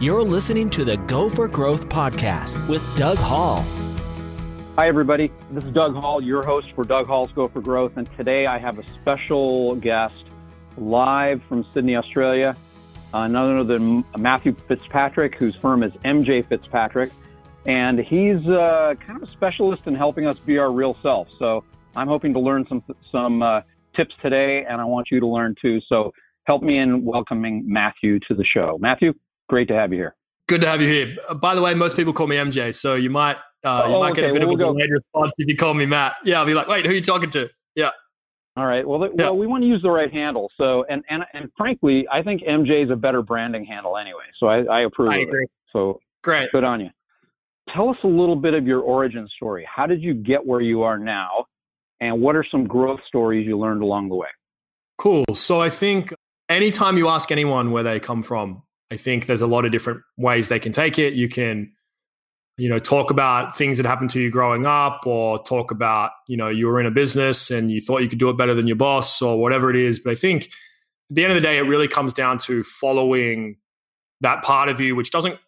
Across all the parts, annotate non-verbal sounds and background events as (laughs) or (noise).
You're listening to the Go for Growth podcast with Doug Hall. Hi, everybody. This is Doug Hall, your host for Doug Hall's Go for Growth. And today I have a special guest live from Sydney, Australia, uh, none other than Matthew Fitzpatrick, whose firm is MJ Fitzpatrick. And he's uh, kind of a specialist in helping us be our real self. So I'm hoping to learn some, some uh, tips today, and I want you to learn too. So help me in welcoming Matthew to the show. Matthew, great to have you here. Good to have you here. Uh, by the way, most people call me MJ, so you might uh, you oh, might okay. get a bit well, of a we'll delayed response if you call me Matt. Yeah, I'll be like, wait, who are you talking to? Yeah. All right. Well, yeah. well, we want to use the right handle. So, and and and frankly, I think MJ is a better branding handle anyway. So I, I approve. I agree. It. So great. Good on you. Tell us a little bit of your origin story. How did you get where you are now, and what are some growth stories you learned along the way? Cool. So I think anytime you ask anyone where they come from, I think there's a lot of different ways they can take it. You can, you know, talk about things that happened to you growing up, or talk about, you know, you were in a business and you thought you could do it better than your boss, or whatever it is. But I think at the end of the day, it really comes down to following that part of you, which doesn't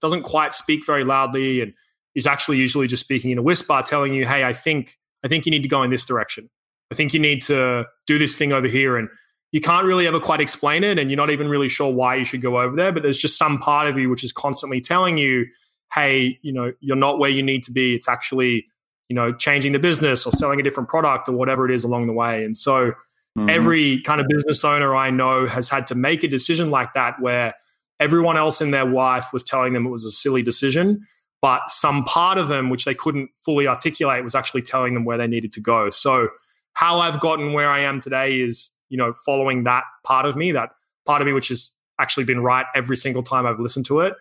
doesn't quite speak very loudly and is actually usually just speaking in a whisper, telling you, "Hey, I think I think you need to go in this direction. I think you need to do this thing over here." And you can't really ever quite explain it and you're not even really sure why you should go over there but there's just some part of you which is constantly telling you hey you know you're not where you need to be. It's actually you know changing the business or selling a different product or whatever it is along the way. And so mm-hmm. every kind of business owner i know has had to make a decision like that where everyone else in their life was telling them it was a silly decision but some part of them which they couldn't fully articulate was actually telling them where they needed to go. So how i've gotten where i am today is you know, following that part of me, that part of me which has actually been right every single time I've listened to it.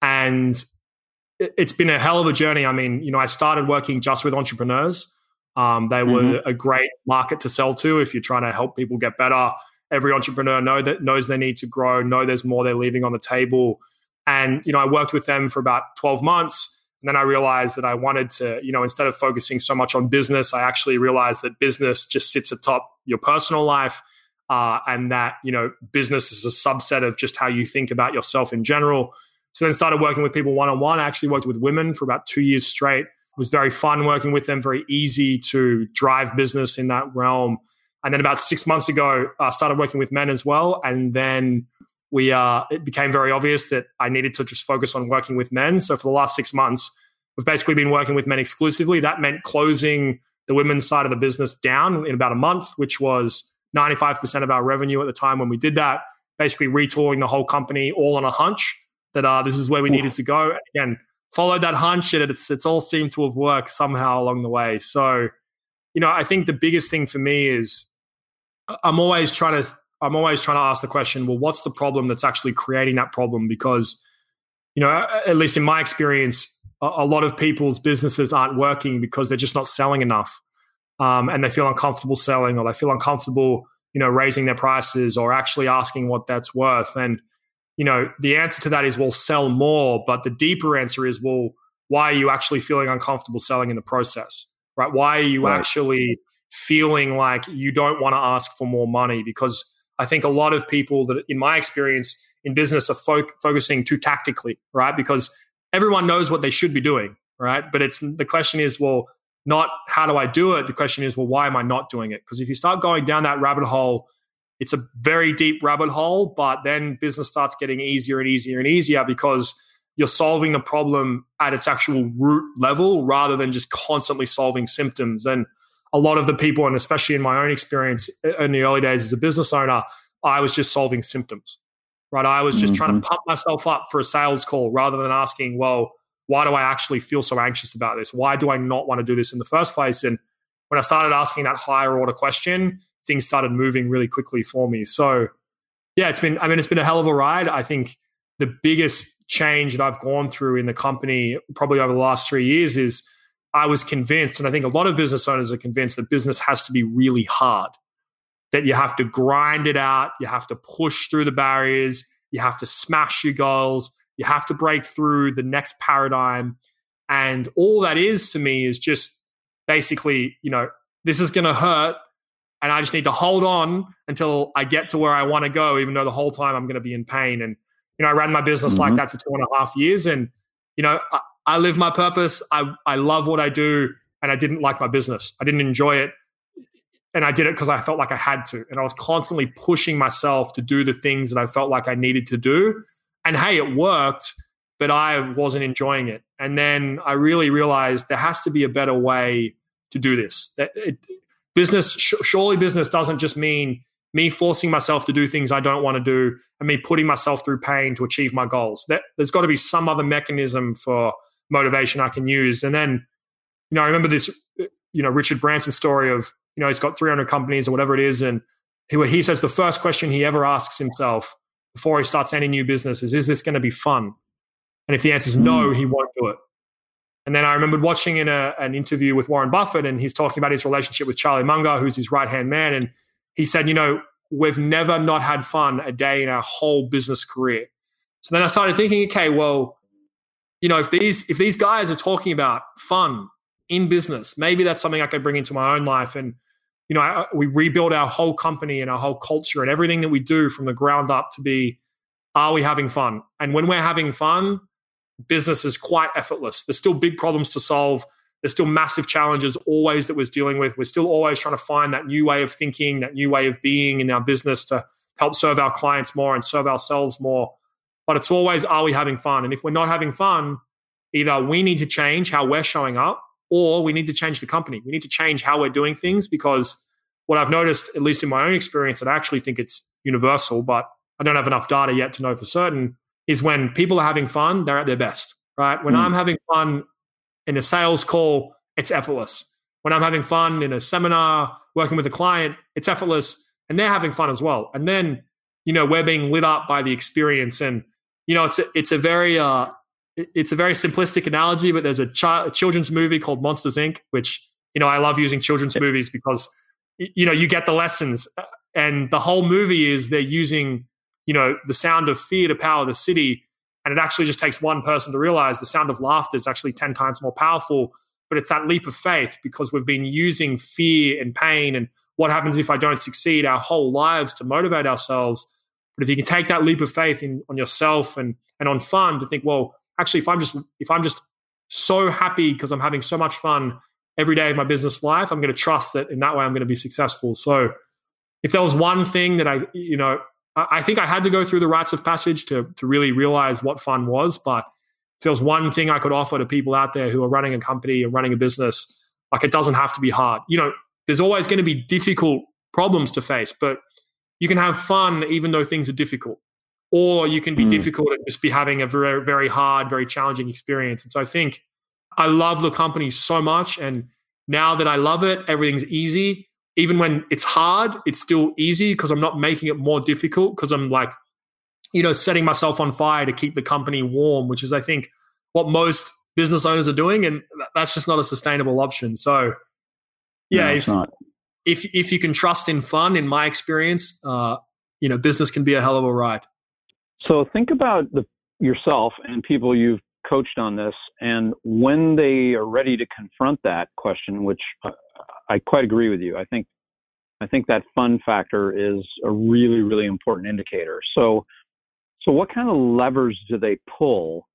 And it's been a hell of a journey. I mean, you know, I started working just with entrepreneurs. Um, they mm-hmm. were a great market to sell to if you're trying to help people get better. Every entrepreneur know that knows they need to grow, know there's more they're leaving on the table. And you know, I worked with them for about 12 months. And then I realized that I wanted to, you know, instead of focusing so much on business, I actually realized that business just sits atop your personal life uh, and that you know business is a subset of just how you think about yourself in general. So then started working with people one on one. I actually worked with women for about two years straight. It was very fun working with them. Very easy to drive business in that realm. And then about six months ago, I started working with men as well. And then we uh, it became very obvious that I needed to just focus on working with men. So for the last six months, we've basically been working with men exclusively. That meant closing the women's side of the business down in about a month, which was 95% of our revenue at the time when we did that, basically retooling the whole company all on a hunch that uh, this is where we needed to go. again, followed that hunch and it's, it's all seemed to have worked somehow along the way. So, you know, I think the biggest thing for me is I'm always trying to, I'm always trying to ask the question, well, what's the problem that's actually creating that problem? Because, you know, at least in my experience, a, a lot of people's businesses aren't working because they're just not selling enough um, and they feel uncomfortable selling or they feel uncomfortable, you know, raising their prices or actually asking what that's worth. And, you know, the answer to that is we'll sell more. But the deeper answer is, well, why are you actually feeling uncomfortable selling in the process? Right? Why are you right. actually feeling like you don't want to ask for more money? Because I think a lot of people that, in my experience, in business are fo- focusing too tactically, right? Because everyone knows what they should be doing, right? But it's the question is, well, not how do I do it? The question is, well, why am I not doing it? Because if you start going down that rabbit hole, it's a very deep rabbit hole, but then business starts getting easier and easier and easier because you're solving the problem at its actual root level rather than just constantly solving symptoms. And a lot of the people, and especially in my own experience in the early days as a business owner, I was just solving symptoms, right? I was just mm-hmm. trying to pump myself up for a sales call rather than asking, well, why do I actually feel so anxious about this? Why do I not want to do this in the first place? And when I started asking that higher order question, things started moving really quickly for me. So, yeah, it's been, I mean, it's been a hell of a ride. I think the biggest change that I've gone through in the company probably over the last three years is I was convinced, and I think a lot of business owners are convinced that business has to be really hard, that you have to grind it out, you have to push through the barriers, you have to smash your goals you have to break through the next paradigm. And all that is for me is just basically, you know, this is going to hurt. And I just need to hold on until I get to where I want to go, even though the whole time I'm going to be in pain. And, You know, I ran my business mm-hmm. like that for two and a half years. And, you know, I, I live my purpose. I, I love what I do. And I didn't like my business. I didn't enjoy it. And I did it because I felt like I had to. And I was constantly pushing myself to do the things that I felt like I needed to do. And hey, it worked, but I wasn't enjoying it. And then I really realized there has to be a better way to do this. That it, business, surely business doesn't just mean me forcing myself to do things I don't want to do and me putting myself through pain to achieve my goals. That, there's got to be some other mechanism for motivation I can use. And then, you know, I remember this, uh, you know, Richard Branson story of, you know, he's got 300 companies or whatever it is. And he, he says the first question he ever asks himself before he starts any new business is, is this going to be fun? And if the answer is no, hmm. he won't do it. And then I remembered watching in a, an interview with Warren Buffett, and he's talking about his relationship with Charlie Munger, who's his right hand man. And he said, you know, we've never not had fun a day in our whole business career. So then I started thinking, okay, well, you know, if these if these guys are talking about fun in business, maybe that's something I could bring into my own life. And you know, I, we rebuild our whole company and our whole culture and everything that we do from the ground up to be, are we having fun? And when we're having fun, business is quite effortless. There's still big problems to solve. There's still massive challenges always that we're dealing with. We're still always trying to find that new way of thinking, that new way of being in our business to help serve our clients more and serve ourselves more. But it's always, are we having fun? And if we're not having fun, either we need to change how we're showing up or we need to change the company. We need to change how we're doing things because what I've noticed, at least in my own experience, and I actually think it's universal, but I don't have enough data yet to know for certain, is when people are having fun, they're at their best, right? When mm. I'm having fun in a sales call, it's effortless. When I'm having fun in a seminar, working with a client, it's effortless and they're having fun as well. And then, you know, we're being lit up by the experience. And, you know, it's a, it's a very, uh, it's a very simplistic analogy, but there's a, chi- a children's movie called Monsters Inc., which, you know, I love using children's movies because, you know, you get the lessons. Uh, and the whole movie is they're using you know, the sound of fear to power the city. And it actually just takes one person to realize the sound of laughter is actually 10 times more powerful. But it's that leap of faith because we've been using fear and pain and what happens if I don't succeed our whole lives to motivate ourselves. But if you can take that leap of faith in, on yourself and, and on fun to think, well, actually, if I'm just if I'm just so happy because I'm having so much fun every day of my business life, I'm going to trust that in that way I'm going to be successful. So if there was one thing that I, you know, I think I had to go through the rites of passage to to really realize what fun was. But if there was one thing I could offer to people out there who are running a company or running a business, like it doesn't have to be hard. You know, there's always going to be difficult problems to face, but you can have fun even though things are difficult. Or you can be mm. difficult and just be having a very, very hard, very challenging experience. And so I think I love the company so much. And now that I love it, everything's easy even when it's hard, it's still easy because I'm not making it more difficult because I'm like, you know, setting myself on fire to keep the company warm, which is, I think, what most business owners are doing. And that's just not a sustainable option. So, yeah, no, if, if, if you can trust in fun, in my experience, uh, you know, business can be a hell of a ride. So think about the, yourself and people you've coached on this, and when they are ready to confront that question, which uh, I quite agree with you. I think I think that fun factor is a really really important indicator. So so what kind of levers do they pull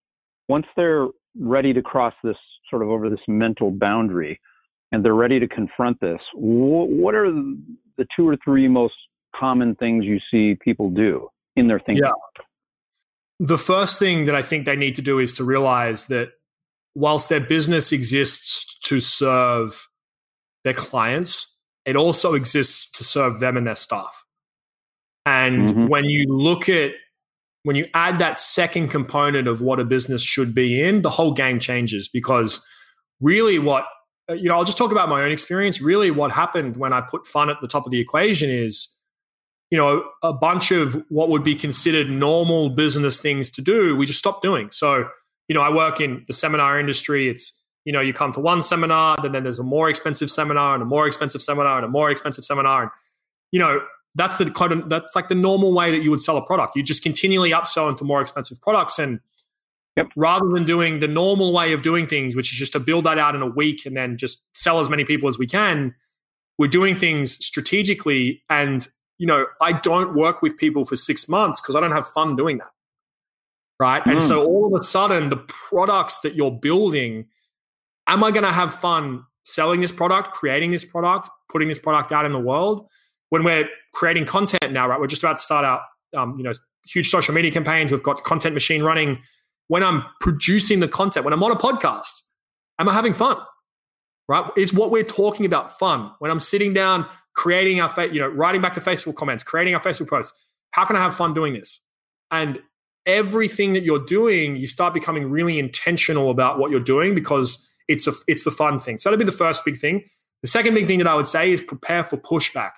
once they're ready to cross this sort of over this mental boundary and they're ready to confront this? What are the two or three most common things you see people do in their thinking? Yeah. The first thing that I think they need to do is to realize that whilst their business exists to serve their clients, it also exists to serve them and their staff. And mm-hmm. when you look at when you add that second component of what a business should be in, the whole game changes because really what uh, you know, I'll just talk about my own experience. Really what happened when I put fun at the top of the equation is you know, a bunch of what would be considered normal business things to do, we just stopped doing. So, you know, I work in the seminar industry. It's you know, you come to one seminar, then, then there's a more expensive seminar and a more expensive seminar and a more expensive seminar. And, you know, that's the kind of, that's like the normal way that you would sell a product. You just continually upsell into more expensive products. And yep. rather than doing the normal way of doing things, which is just to build that out in a week and then just sell as many people as we can, we're doing things strategically. And, you know, I don't work with people for six months because I don't have fun doing that. right? Mm. And so all of a sudden, the products that you're building, am I going to have fun selling this product, creating this product, putting this product out in the world? When we're creating content now, right? We're just about to start out, um, you know, huge social media campaigns. We've got content machine running. When I'm producing the content, when I'm on a podcast, am I having fun? Right? Is what we're talking about fun? When I'm sitting down, creating our, fa- you know, writing back to Facebook comments, creating our Facebook posts, how can I have fun doing this? And everything that you're doing, you start becoming really intentional about what you're doing because it's a it's the fun thing. So that'd be the first big thing. The second big thing that I would say is prepare for pushback.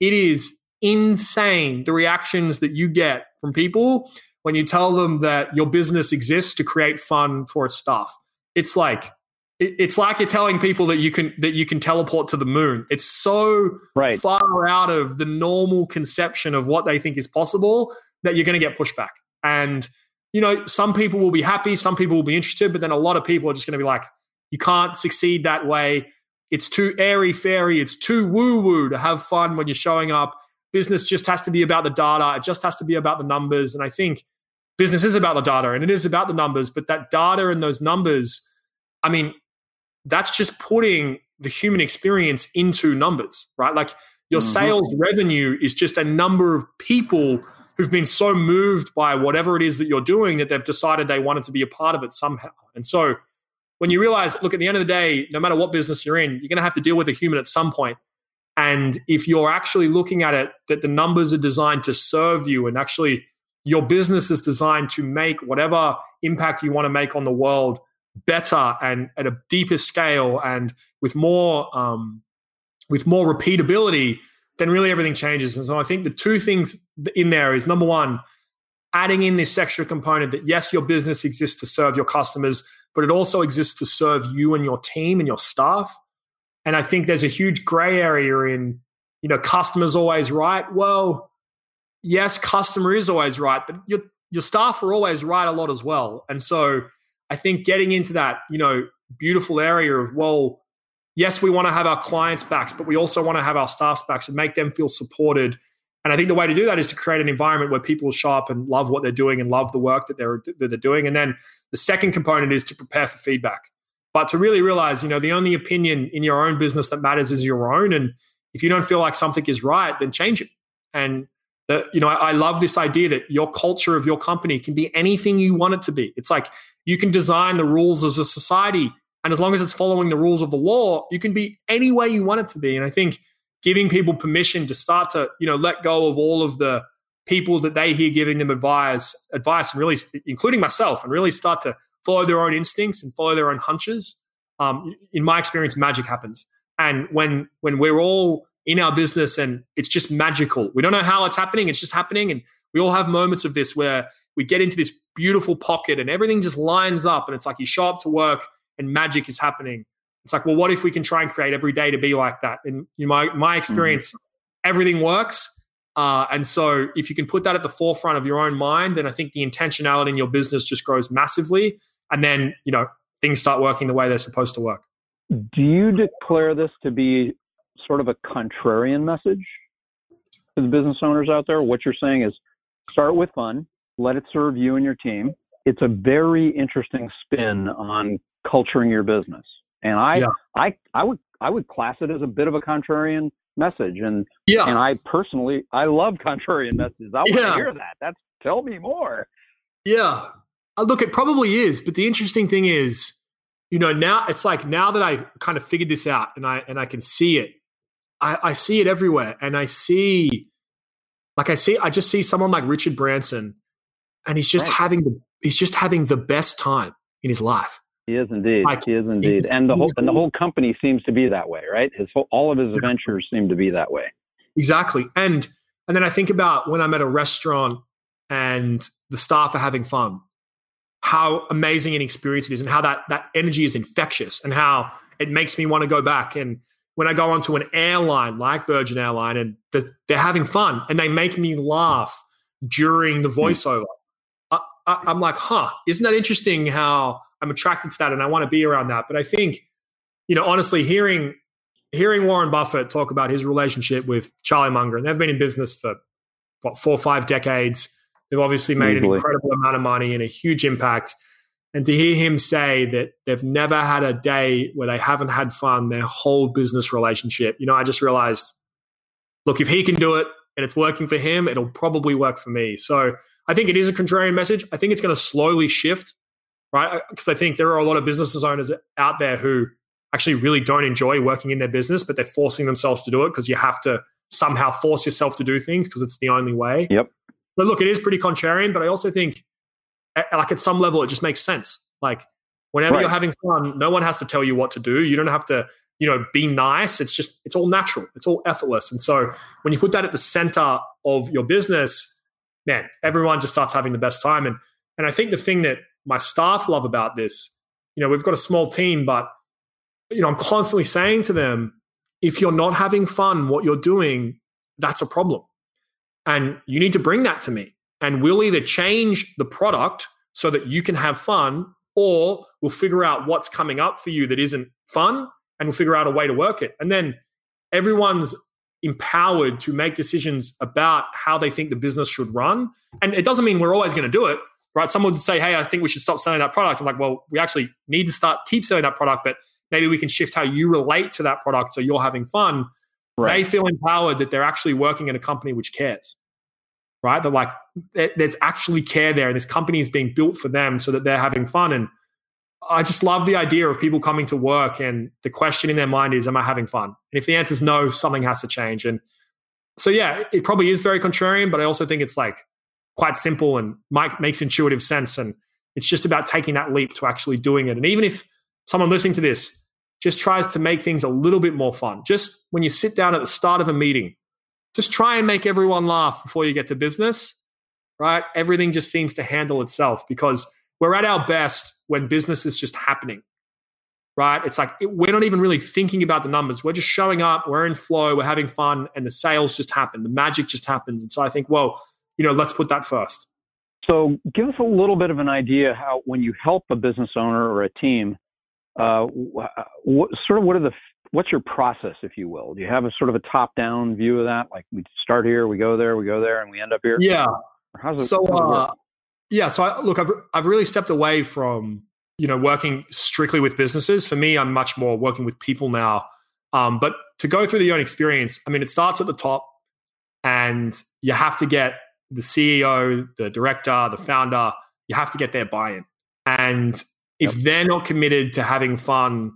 It is insane the reactions that you get from people when you tell them that your business exists to create fun for its staff. It's like it's like you're telling people that you can that you can teleport to the moon. It's so right. far out of the normal conception of what they think is possible that you're going to get pushback. And you know, some people will be happy, some people will be interested, but then a lot of people are just going to be like, you can't succeed that way. It's too airy fairy. It's too woo woo to have fun when you're showing up. Business just has to be about the data. It just has to be about the numbers. And I think business is about the data and it is about the numbers, but that data and those numbers, I mean, that's just putting the human experience into numbers, right? Like your mm-hmm. sales revenue is just a number of people who've been so moved by whatever it is that you're doing that they've decided they wanted to be a part of it somehow. And so when you realize, look, at the end of the day, no matter what business you're in, you're going to have to deal with a human at some point. And if you're actually looking at it, that the numbers are designed to serve you and actually your business is designed to make whatever impact you want to make on the world better and at a deeper scale and with more um, with more repeatability, then really everything changes. And so I think the two things in there is number one, adding in this extra component that yes, your business exists to serve your customers, but it also exists to serve you and your team and your staff. And I think there's a huge gray area in, you know, customers always right. Well, yes, customer is always right, but your your staff are always right a lot as well. And so I think getting into that, you know, beautiful area of, well, yes, we want to have our clients' backs, but we also want to have our staff's backs and make them feel supported. And I think the way to do that is to create an environment where people show up and love what they're doing and love the work that they're that they're doing. And then the second component is to prepare for feedback. But to really realize, you know, the only opinion in your own business that matters is your own. And if you don't feel like something is right, then change it. And the, you know, I, I love this idea that your culture of your company can be anything you want it to be. It's like you can design the rules of the society and as long as it's following the rules of the law, you can be any way you want it to be. And I think giving people permission to start to, you know, let go of all of the people that they hear giving them advice, advice, and really, including myself, and really start to follow their own instincts and follow their own hunches. Um, in my experience, magic happens. And when when we're all in our business and it's just magical, we don't know how it's happening. It's just happening, and we all have moments of this where we get into this beautiful pocket and everything just lines up, and it's like you show up to work and magic is happening. It's like, well, what if we can try and create every day to be like that? And in my my mm-hmm. experience, mm-hmm. everything works. Uh, and so, if you can put that at the forefront of your own mind, then I think the intentionality in your business just grows massively. And then, you know, things start working the way they're supposed to work. Do you declare this to be sort of a contrarian message to the business owners out there? What you're saying is start with fun, let it serve you and your team. It's a very interesting spin on culturing your business. And I, yeah. I, I would, I would class it as a bit of a contrarian message. And yeah, and I personally, I love contrarian messages. I want yeah. to hear that. That's tell me more. Yeah, uh, look, it probably is. But the interesting thing is, you know, now it's like now that I kind of figured this out and I and I can see it, I, I see it everywhere, and I see, like I see, I just see someone like Richard Branson, and he's just right. having the he's just having the best time in his life. He is indeed. Like, he is indeed. And the whole and the whole company seems to be that way, right? His whole, all of his adventures seem to be that way. Exactly. And and then I think about when I'm at a restaurant and the staff are having fun, how amazing an experience it is, and how that that energy is infectious, and how it makes me want to go back. And when I go onto an airline like Virgin Airline, and they're having fun, and they make me laugh during the hmm. voiceover, I, I, I'm like, huh, isn't that interesting? How I'm attracted to that and I want to be around that. But I think, you know, honestly, hearing hearing Warren Buffett talk about his relationship with Charlie Munger, and they've been in business for what four or five decades. They've obviously made an incredible amount of money and a huge impact. And to hear him say that they've never had a day where they haven't had fun their whole business relationship, you know, I just realized, look, if he can do it and it's working for him, it'll probably work for me. So I think it is a contrarian message. I think it's going to slowly shift, right? Because I think there are a lot of businesses owners out there who actually really don't enjoy working in their business, but they're forcing themselves to do it because you have to somehow force yourself to do things because it's the only way. Yep. But look, it is pretty contrarian, but I also think, like at some level, it just makes sense. Like whenever right. you're having fun, no one has to tell you what to do. You don't have to, you know, be nice. It's just it's all natural. It's all effortless. And so when you put that at the center of your business, man, everyone just starts having the best time. And and I think the thing that my staff love about this, you know, we've got a small team, but you know, I'm constantly saying to them, if you're not having fun, what you're doing, that's a problem. And you need to bring that to me. And we'll either change the product so that you can have fun, or we'll figure out what's coming up for you that isn't fun and we'll figure out a way to work it. And then everyone's empowered to make decisions about how they think the business should run. And it doesn't mean we're always going to do it, right? Someone would say, hey, I think we should stop selling that product. I'm like, well, we actually need to start keep selling that product, but maybe we can shift how you relate to that product so you're having fun. Right. They feel empowered that they're actually working in a company which cares right? They're like, there's actually care there, and this company is being built for them so that they're having fun. And I just love the idea of people coming to work and the question in their mind is, Am I having fun? And if the answer is no, something has to change. And so, yeah, it probably is very contrarian, but I also think it's like quite simple and Mike makes intuitive sense. And it's just about taking that leap to actually doing it. And even if someone listening to this just tries to make things a little bit more fun, just when you sit down at the start of a meeting, just try and make everyone laugh before you get to business, right? Everything just seems to handle itself because we're at our best when business is just happening, right? It's like it, we're not even really thinking about the numbers. We're just showing up, we're in flow, we're having fun, and the sales just happen. The magic just happens. And so I think, well, you know, let's put that first. So give us a little bit of an idea how when you help a business owner or a team, uh, what, sort of what are the what's your process, if you will? Do you have a sort of a top down view of that? Like we start here, we go there, we go there, and we end up here. Yeah. How's it, so, uh, yeah. So I, look, I've I've really stepped away from you know working strictly with businesses. For me, I'm much more working with people now. Um, but to go through the own experience, I mean, it starts at the top, and you have to get the CEO, the director, the founder. You have to get their buy-in, and if yep. they're not committed to having fun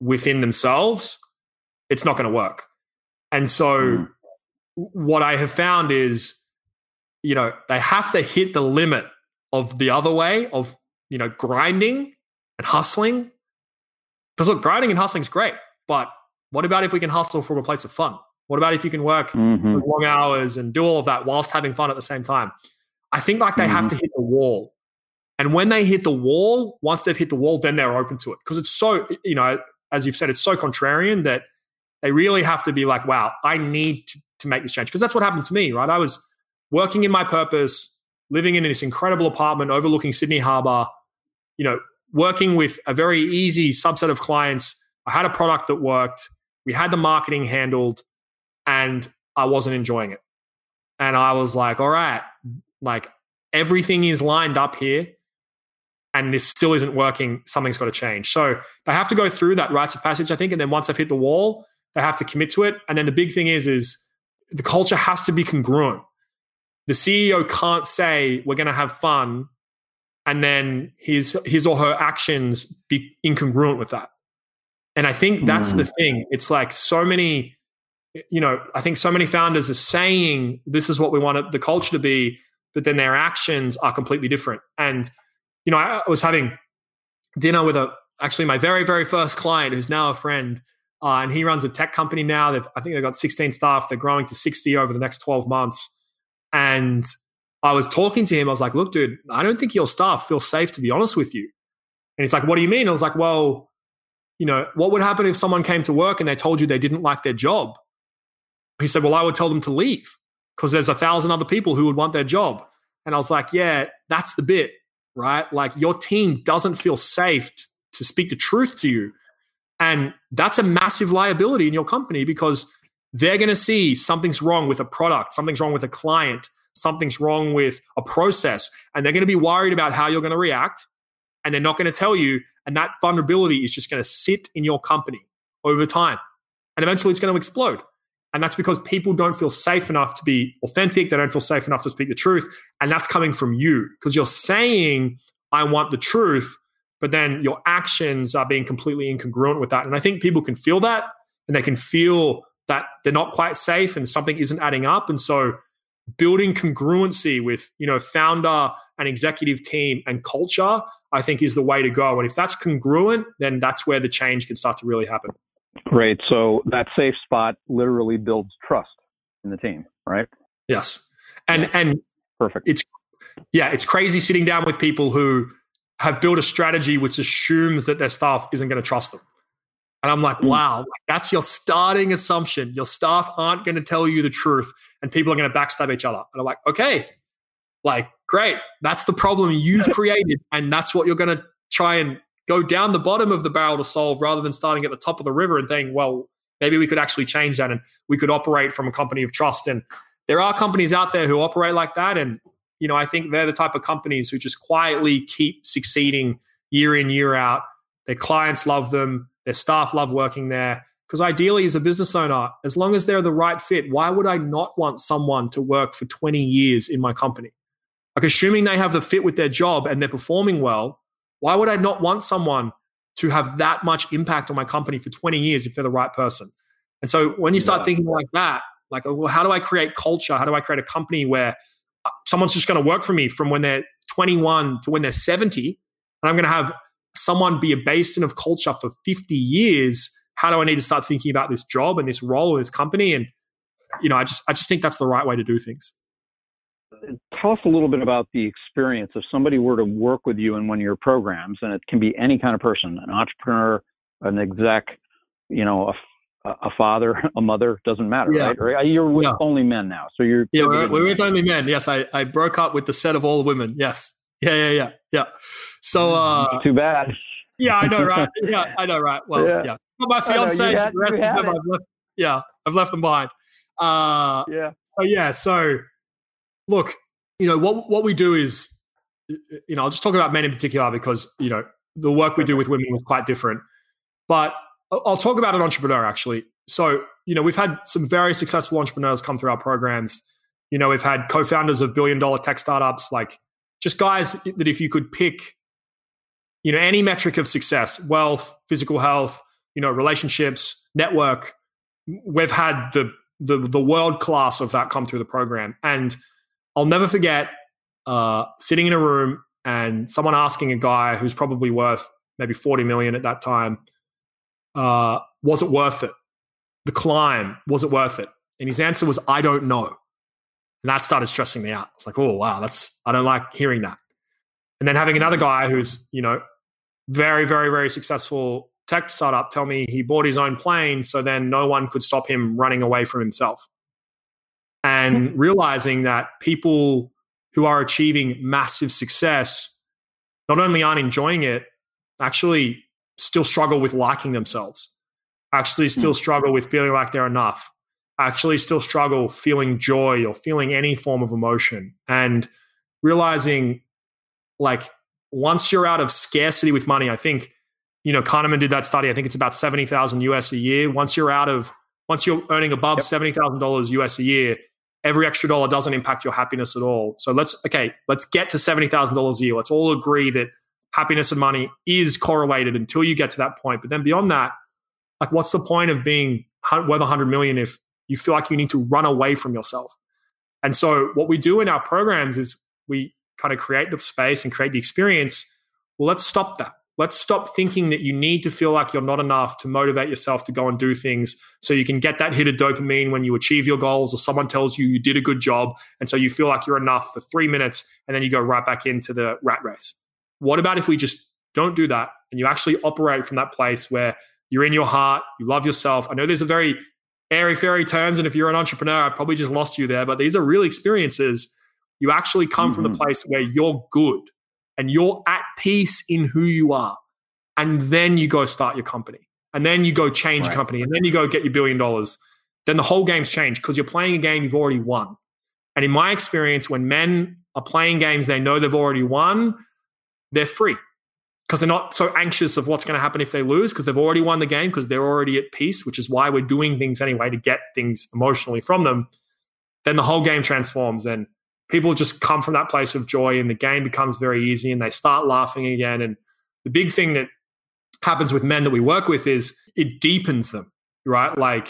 within themselves, it's not going to work. And so, mm. what I have found is, you know, they have to hit the limit of the other way of, you know, grinding and hustling. Because look, grinding and hustling is great, but what about if we can hustle from a place of fun? What about if you can work mm-hmm. long hours and do all of that whilst having fun at the same time? I think like they mm-hmm. have to hit the wall. And when they hit the wall, once they've hit the wall, then they're open to it. Because it's so, you know, as you've said, it's so contrarian that they really have to be like, wow, I need to, to make this change. Because that's what happened to me, right? I was working in my purpose, living in this incredible apartment overlooking Sydney Harbour, you know, working with a very easy subset of clients. I had a product that worked. We had the marketing handled, and I wasn't enjoying it. And I was like, all right, like everything is lined up here and this still isn't working, something's got to change. So they have to go through that rites of passage, I think, and then once they've hit the wall, they have to commit to it. And then the big thing is, is the culture has to be congruent. The CEO can't say we're going to have fun, and then his his or her actions be incongruent with that. And I think that's mm. the thing. It's like so many, you know, I think so many founders are saying this is what we want the culture to be, but then their actions are completely different. And you know, I was having dinner with a actually my very very first client who's now a friend, uh, and he runs a tech company now. I think they've got 16 staff. They're growing to 60 over the next 12 months, and I was talking to him. I was like, "Look, dude, I don't think your staff feel safe to be honest with you." And he's like, "What do you mean?" I was like, "Well." You know, what would happen if someone came to work and they told you they didn't like their job? He said, Well, I would tell them to leave because there's a thousand other people who would want their job. And I was like, Yeah, that's the bit right? Like your team doesn't feel safe t- to speak the truth to you. And that's a massive liability in your company because they're going to see something's wrong with a product, something's wrong with a client, something's wrong with a process and they're going to be worried about how you're going to react and they're not going to tell you. And that vulnerability is just going to sit in your company over time. And eventually it's going to explode. And that's because people don't feel safe enough to be authentic. They don't feel safe enough to speak the truth. And that's coming from you because you're saying, I want the truth, but then your actions are being completely incongruent with that. And I think people can feel that and they can feel that they're not quite safe and something isn't adding up. And so building congruency with, you know, founder and executive team and culture, I think is the way to go. And if that's congruent, then that's where the change can start to really happen. Great. So that safe spot literally builds trust in the team, right? Yes. And and perfect. It's yeah, it's crazy sitting down with people who have built a strategy which assumes that their staff isn't going to trust them. And I'm like, hmm. wow, that's your starting assumption. Your staff aren't going to tell you the truth and people are going to backstab each other. And I'm like, okay, like, great. That's the problem you've created. And that's what you're going to try and go down the bottom of the barrel to solve rather than starting at the top of the river and saying, well, maybe we could actually change that and we could operate from a company of trust. And there are companies out there who operate like that. And, you know, I think they're the type of companies who just quietly keep succeeding year in, year out. Their clients love them, their staff love working there. Because ideally, as a business owner, as long as they're the right fit, why would I not want someone to work for 20 years in my company? Like, assuming they have the fit with their job and they're performing well, why would I not want someone to have that much impact on my company for 20 years if they're the right person? And so when you start yeah. thinking like that, like, well, how do I create culture? How do I create a company where uh, someone's just going to work for me from when they're 21 to when they're 70? And I'm going to have someone be a basin of culture for 50 years. How do I need to start thinking about this job and this role in this company? And, you know, I just, I just think that's the right way to do things tell us a little bit about the experience if somebody were to work with you in one of your programs, and it can be any kind of person, an entrepreneur, an exec, you know, a, a father, (laughs) a mother, doesn't matter, yeah. right? Or you're with yeah. only men now, so you're yeah, we're, we're with only men. Yes, I I broke up with the set of all women. Yes, yeah, yeah, yeah, yeah. So uh, too bad. Yeah, I know, right? (laughs) Yeah, I know, right? Well, yeah. yeah. But my fiance, had, I've left, yeah, I've left them behind. Uh, yeah. So yeah, so look, you know, what what we do is, you know, I'll just talk about men in particular because you know the work we do with women is quite different. But I'll talk about an entrepreneur actually. So you know, we've had some very successful entrepreneurs come through our programs. You know, we've had co-founders of billion-dollar tech startups, like just guys that if you could pick, you know, any metric of success, wealth, physical health, you know, relationships, network, we've had the the the world class of that come through the program and I'll never forget uh, sitting in a room and someone asking a guy who's probably worth maybe 40 million at that time, uh, was it worth it? The climb, was it worth it? And his answer was, I don't know. And that started stressing me out. It's like, oh, wow, that's, I don't like hearing that. And then having another guy who's, you know, very, very, very successful tech startup tell me he bought his own plane so then no one could stop him running away from himself and mm-hmm. realizing that people who are achieving massive success not only aren't enjoying it, actually still struggle with liking themselves, actually still mm. struggle with feeling like they're enough, actually still struggle feeling joy or feeling any form of emotion. And realizing like once you're out of scarcity with money, I think, you know, Kahneman did that study. I think it's about 70,000 US a year. Once you're out of, once you're earning above yep. $70,000 US a year, every extra dollar doesn't impact your happiness at all. So let's okay, let's get to seventy thousand dollars a year. Let's all agree that happiness and money is correlated until you get to that point. But then beyond that, like, what's the point of being worth a hundred million if you feel like you need to run away from yourself? And so, what we do in our programs is we kind of create the space and create the experience. Well, let's stop that. Let's stop thinking that you need to feel like you're not enough to motivate yourself to go and do things so you can get that hit of dopamine when you achieve your goals or someone tells you you did a good job. And so you feel like you're enough for three minutes and then you go right back into the rat race. What about if we just don't do that and you actually operate from that place where you're in your heart, you love yourself? I know there's a very airy fairy terms, and if you're an entrepreneur, I probably just lost you there, but these are real experiences. You actually come mm-hmm. from the mm-hmm. place where you're good and you're at peace in who you are. And then you go start your company. And then you go change right. your company. And then you go get your billion dollars. Then the whole game's changed because you're playing a game you've already won. And in my experience, when men are playing games they know they've already won, they're free because they're not so anxious of what's going to happen if they lose because they've already won the game because they're already at peace, which is why we're doing things anyway to get things emotionally from them. Then the whole game transforms and people just come from that place of joy and the game becomes very easy and they start laughing again. And the big thing that happens with men that we work with is it deepens them, right? Like,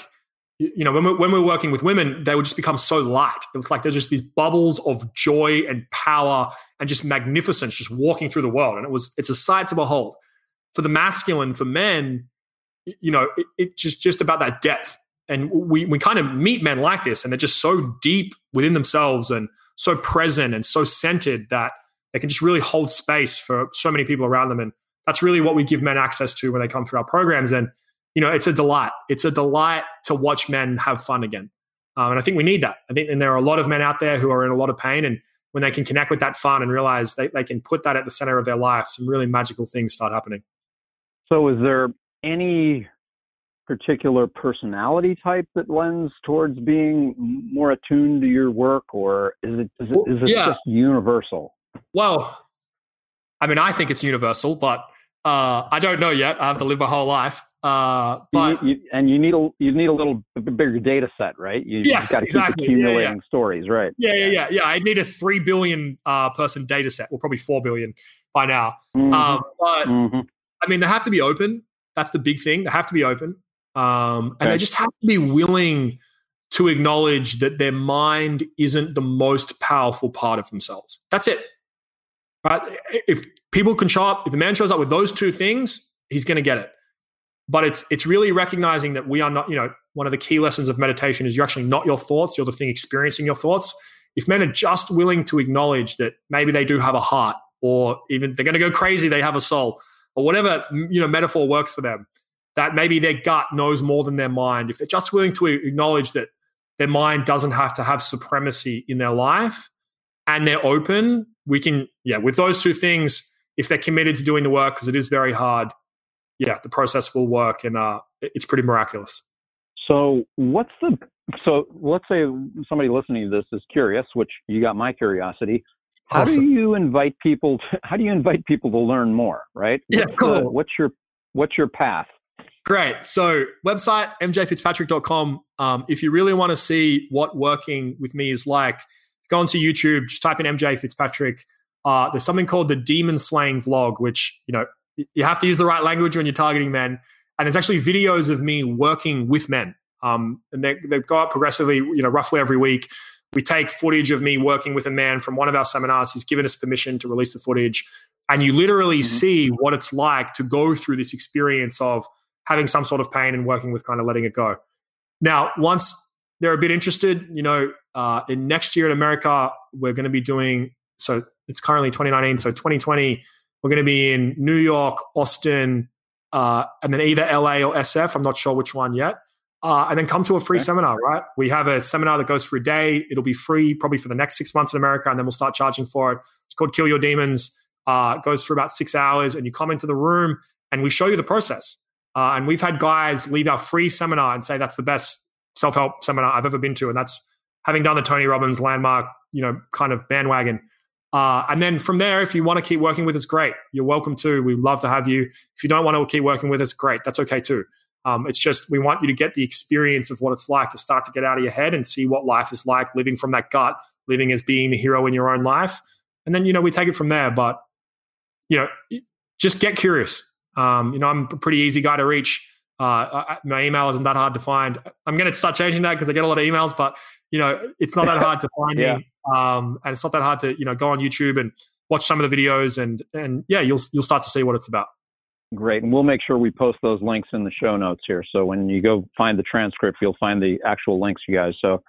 you know, when we're, when we're working with women, they would just become so light. It's like there's just these bubbles of joy and power and just magnificence just walking through the world. And it was, it's a sight to behold. For the masculine, for men, you know, it, it's just, just about that depth. And we, we kind of meet men like this and they're just so deep within themselves and so present and so centered that they can just really hold space for so many people around them. And that's really what we give men access to when they come through our programs. And you know, it's a delight. It's a delight to watch men have fun again. Um, and I think we need that. I think, and there are a lot of men out there who are in a lot of pain. And when they can connect with that fun and realize they, they can put that at the center of their life, some really magical things start happening. So, is there any particular personality type that lends towards being more attuned to your work, or is it is it, is it yeah. just universal? Well, I mean, I think it's universal, but uh, I don't know yet. I have to live my whole life. Uh, but you, you, and you need a you need a little bigger data set, right? You, yes, got to exactly. keep accumulating yeah, yeah. stories, right? Yeah, yeah, yeah, yeah. I need a three billion uh, person data set, well, probably four billion by now. Mm-hmm. Um, but mm-hmm. I mean, they have to be open. That's the big thing. They have to be open, um, and okay. they just have to be willing to acknowledge that their mind isn't the most powerful part of themselves. That's it. Right? If people can show up, if a man shows up with those two things, he's going to get it but it's it's really recognizing that we are not you know one of the key lessons of meditation is you're actually not your thoughts you're the thing experiencing your thoughts if men are just willing to acknowledge that maybe they do have a heart or even they're going to go crazy they have a soul or whatever you know metaphor works for them that maybe their gut knows more than their mind if they're just willing to acknowledge that their mind doesn't have to have supremacy in their life and they're open we can yeah with those two things if they're committed to doing the work because it is very hard yeah, the process will work, and uh, it's pretty miraculous. So, what's the so? Let's say somebody listening to this is curious, which you got my curiosity. How awesome. do you invite people? To, how do you invite people to learn more? Right? Yeah, what's cool. The, what's your What's your path? Great. So, website mjfitzpatrick.com. Um, if you really want to see what working with me is like, go onto YouTube, just type in MJ Fitzpatrick. Uh, there's something called the Demon Slaying Vlog, which you know you have to use the right language when you're targeting men. And it's actually videos of me working with men. Um, and they, they go up progressively, you know, roughly every week. We take footage of me working with a man from one of our seminars. He's given us permission to release the footage. And you literally mm-hmm. see what it's like to go through this experience of having some sort of pain and working with kind of letting it go. Now, once they're a bit interested, you know, uh, in next year in America, we're going to be doing, so it's currently 2019, so 2020 we're going to be in New York, Austin, uh, and then either LA or SF. I'm not sure which one yet. Uh, and then come to a free okay. seminar, right? We have a seminar that goes for a day. It'll be free probably for the next six months in America, and then we'll start charging for it. It's called Kill Your Demons. Uh, goes for about six hours, and you come into the room and we show you the process. Uh, and we've had guys leave our free seminar and say that's the best self help seminar I've ever been to, and that's having done the Tony Robbins landmark, you know, kind of bandwagon. Uh, and then from there, if you want to keep working with us, great. You're welcome to. We'd love to have you. If you don't want to keep working with us, great. That's okay too. Um, it's just we want you to get the experience of what it's like to start to get out of your head and see what life is like living from that gut, living as being the hero in your own life. And then, you know, we take it from there. But, you know, just get curious. Um, you know, I'm a pretty easy guy to reach. Uh, I, my email isn't that hard to find. I'm going to start changing that because I get a lot of emails, but, you know, it's not that (laughs) hard to find yeah. me. Um, and it's not that hard to you know go on YouTube and watch some of the videos and and yeah, you'll you'll start to see what it's about. Great, and we'll make sure we post those links in the show notes here. So when you go find the transcript, you'll find the actual links, you guys. So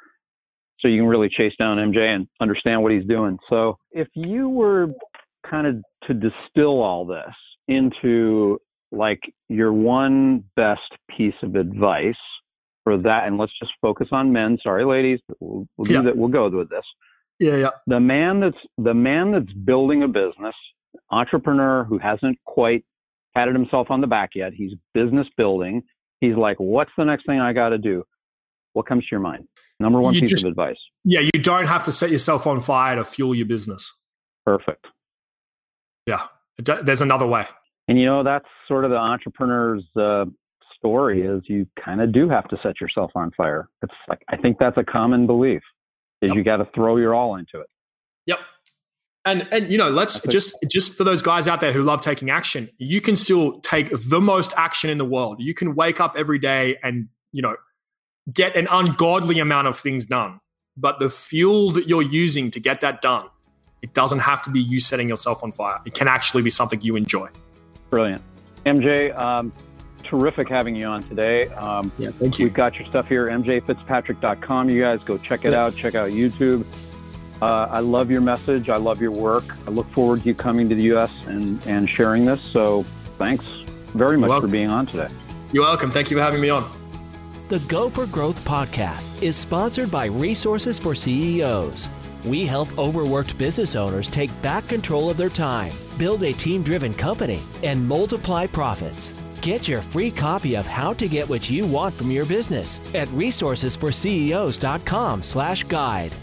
so you can really chase down MJ and understand what he's doing. So if you were kind of to distill all this into like your one best piece of advice for that, and let's just focus on men. Sorry, ladies, we'll, we'll yeah. do that. We'll go with this. Yeah, yeah. The man that's the man that's building a business, entrepreneur who hasn't quite patted himself on the back yet. He's business building. He's like, what's the next thing I got to do? what comes to your mind? Number one You piece just- of advice. Yeah, you don't have to set yourself on fire to fuel your business. Perfect. Yeah, there's another way. And you know, that's sort of the entrepreneur's uh, story is you kind of do have to set yourself on fire. It's like, I think that's a common belief is Yep. you got to throw your all into it. Yep. And and you know, let's That's a- just just for those guys out there who love taking action, you can still take the most action in the world. You can wake up every day and, you know, get an ungodly amount of things done. But the fuel that you're using to get that done, it doesn't have to be you setting yourself on fire. It can actually be something you enjoy. Brilliant. MJ, um, terrific having you on today. Um, Yeah, thank you. We've got your stuff here, mjfitzpatrick.com. You guys go check it out. Check out YouTube. Uh, I love your message. I love your work. I look forward to you coming to the U.S. and, and sharing this. So thanks very much for being on today. You're welcome. Thank you for having me on. The Go for Growth podcast is sponsored by Resources for CEOs. We help overworked business owners take back control of their time, build a team-driven company, and multiply profits. Get your free copy of How to Get What You Want from Your Business at resourcesforceos.com/guide.